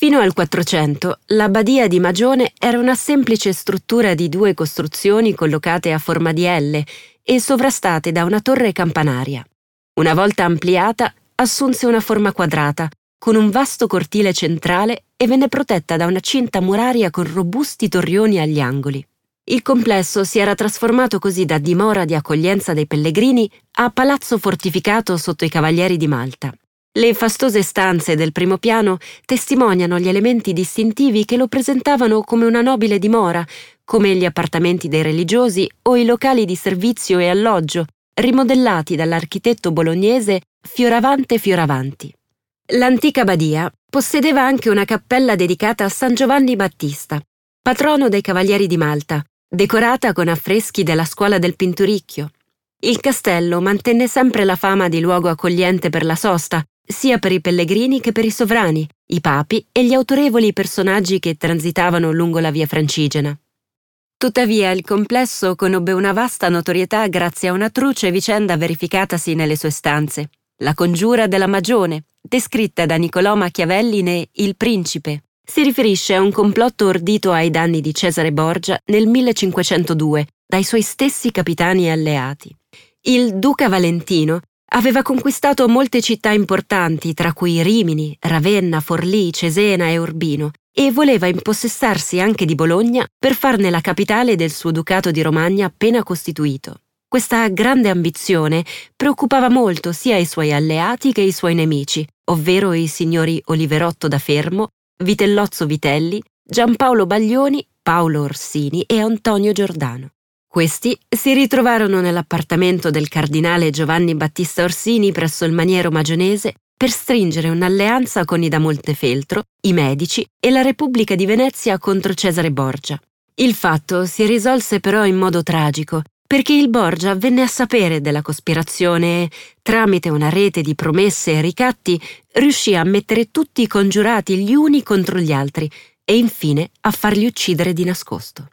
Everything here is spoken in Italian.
Fino al 400 l'abbadia di Magione era una semplice struttura di due costruzioni collocate a forma di L e sovrastate da una torre campanaria. Una volta ampliata, assunse una forma quadrata, con un vasto cortile centrale e venne protetta da una cinta muraria con robusti torrioni agli angoli. Il complesso si era trasformato così da dimora di accoglienza dei pellegrini a palazzo fortificato sotto i Cavalieri di Malta. Le fastose stanze del primo piano testimoniano gli elementi distintivi che lo presentavano come una nobile dimora, come gli appartamenti dei religiosi o i locali di servizio e alloggio, rimodellati dall'architetto bolognese Fioravante Fioravanti. L'antica badia possedeva anche una cappella dedicata a San Giovanni Battista, patrono dei Cavalieri di Malta, decorata con affreschi della scuola del Pinturicchio. Il castello mantenne sempre la fama di luogo accogliente per la sosta, sia per i pellegrini che per i sovrani, i papi e gli autorevoli personaggi che transitavano lungo la via francigena. Tuttavia il complesso conobbe una vasta notorietà grazie a una truce vicenda verificatasi nelle sue stanze, la congiura della Magione, descritta da Niccolò Machiavelli ne Il Principe. Si riferisce a un complotto ordito ai danni di Cesare Borgia nel 1502 dai suoi stessi capitani alleati. Il duca Valentino Aveva conquistato molte città importanti, tra cui Rimini, Ravenna, Forlì, Cesena e Urbino, e voleva impossessarsi anche di Bologna per farne la capitale del suo ducato di Romagna appena costituito. Questa grande ambizione preoccupava molto sia i suoi alleati che i suoi nemici, ovvero i signori Oliverotto da Fermo, Vitellozzo Vitelli, Giampaolo Baglioni, Paolo Orsini e Antonio Giordano. Questi si ritrovarono nell'appartamento del cardinale Giovanni Battista Orsini presso il maniero magionese per stringere un'alleanza con i da Montefeltro, i medici e la Repubblica di Venezia contro Cesare Borgia. Il fatto si risolse però in modo tragico, perché il Borgia venne a sapere della cospirazione e, tramite una rete di promesse e ricatti, riuscì a mettere tutti i congiurati gli uni contro gli altri e infine a farli uccidere di nascosto.